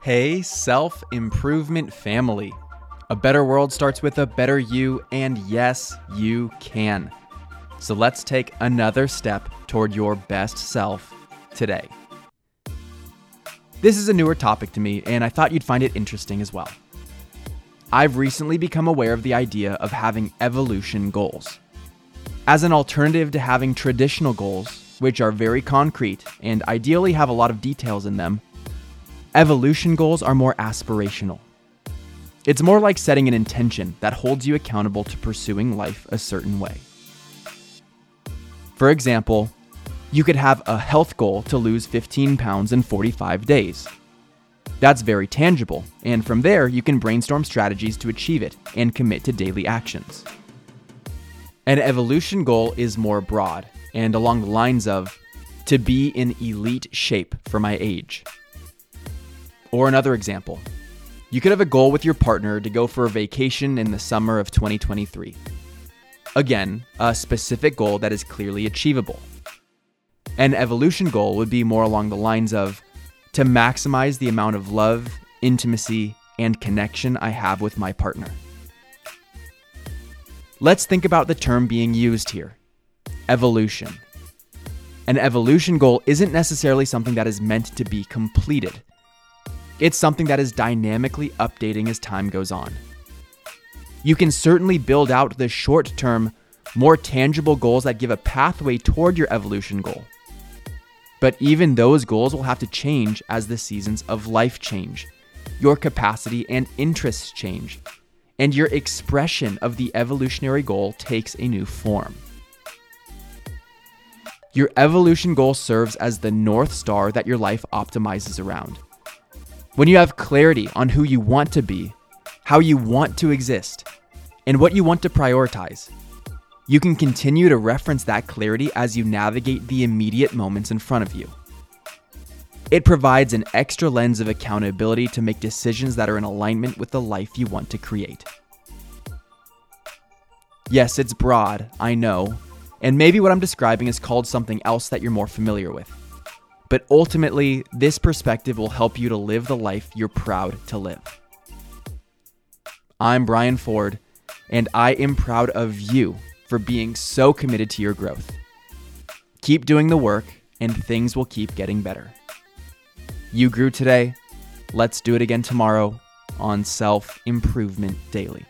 Hey, self improvement family. A better world starts with a better you, and yes, you can. So let's take another step toward your best self today. This is a newer topic to me, and I thought you'd find it interesting as well. I've recently become aware of the idea of having evolution goals. As an alternative to having traditional goals, which are very concrete and ideally have a lot of details in them, evolution goals are more aspirational. It's more like setting an intention that holds you accountable to pursuing life a certain way. For example, you could have a health goal to lose 15 pounds in 45 days. That's very tangible, and from there, you can brainstorm strategies to achieve it and commit to daily actions. An evolution goal is more broad and along the lines of to be in elite shape for my age. Or another example you could have a goal with your partner to go for a vacation in the summer of 2023. Again, a specific goal that is clearly achievable. An evolution goal would be more along the lines of to maximize the amount of love, intimacy, and connection I have with my partner. Let's think about the term being used here evolution. An evolution goal isn't necessarily something that is meant to be completed, it's something that is dynamically updating as time goes on. You can certainly build out the short term, more tangible goals that give a pathway toward your evolution goal. But even those goals will have to change as the seasons of life change, your capacity and interests change, and your expression of the evolutionary goal takes a new form. Your evolution goal serves as the North Star that your life optimizes around. When you have clarity on who you want to be, how you want to exist, and what you want to prioritize, you can continue to reference that clarity as you navigate the immediate moments in front of you. It provides an extra lens of accountability to make decisions that are in alignment with the life you want to create. Yes, it's broad, I know, and maybe what I'm describing is called something else that you're more familiar with. But ultimately, this perspective will help you to live the life you're proud to live. I'm Brian Ford, and I am proud of you for being so committed to your growth. Keep doing the work, and things will keep getting better. You grew today. Let's do it again tomorrow on Self Improvement Daily.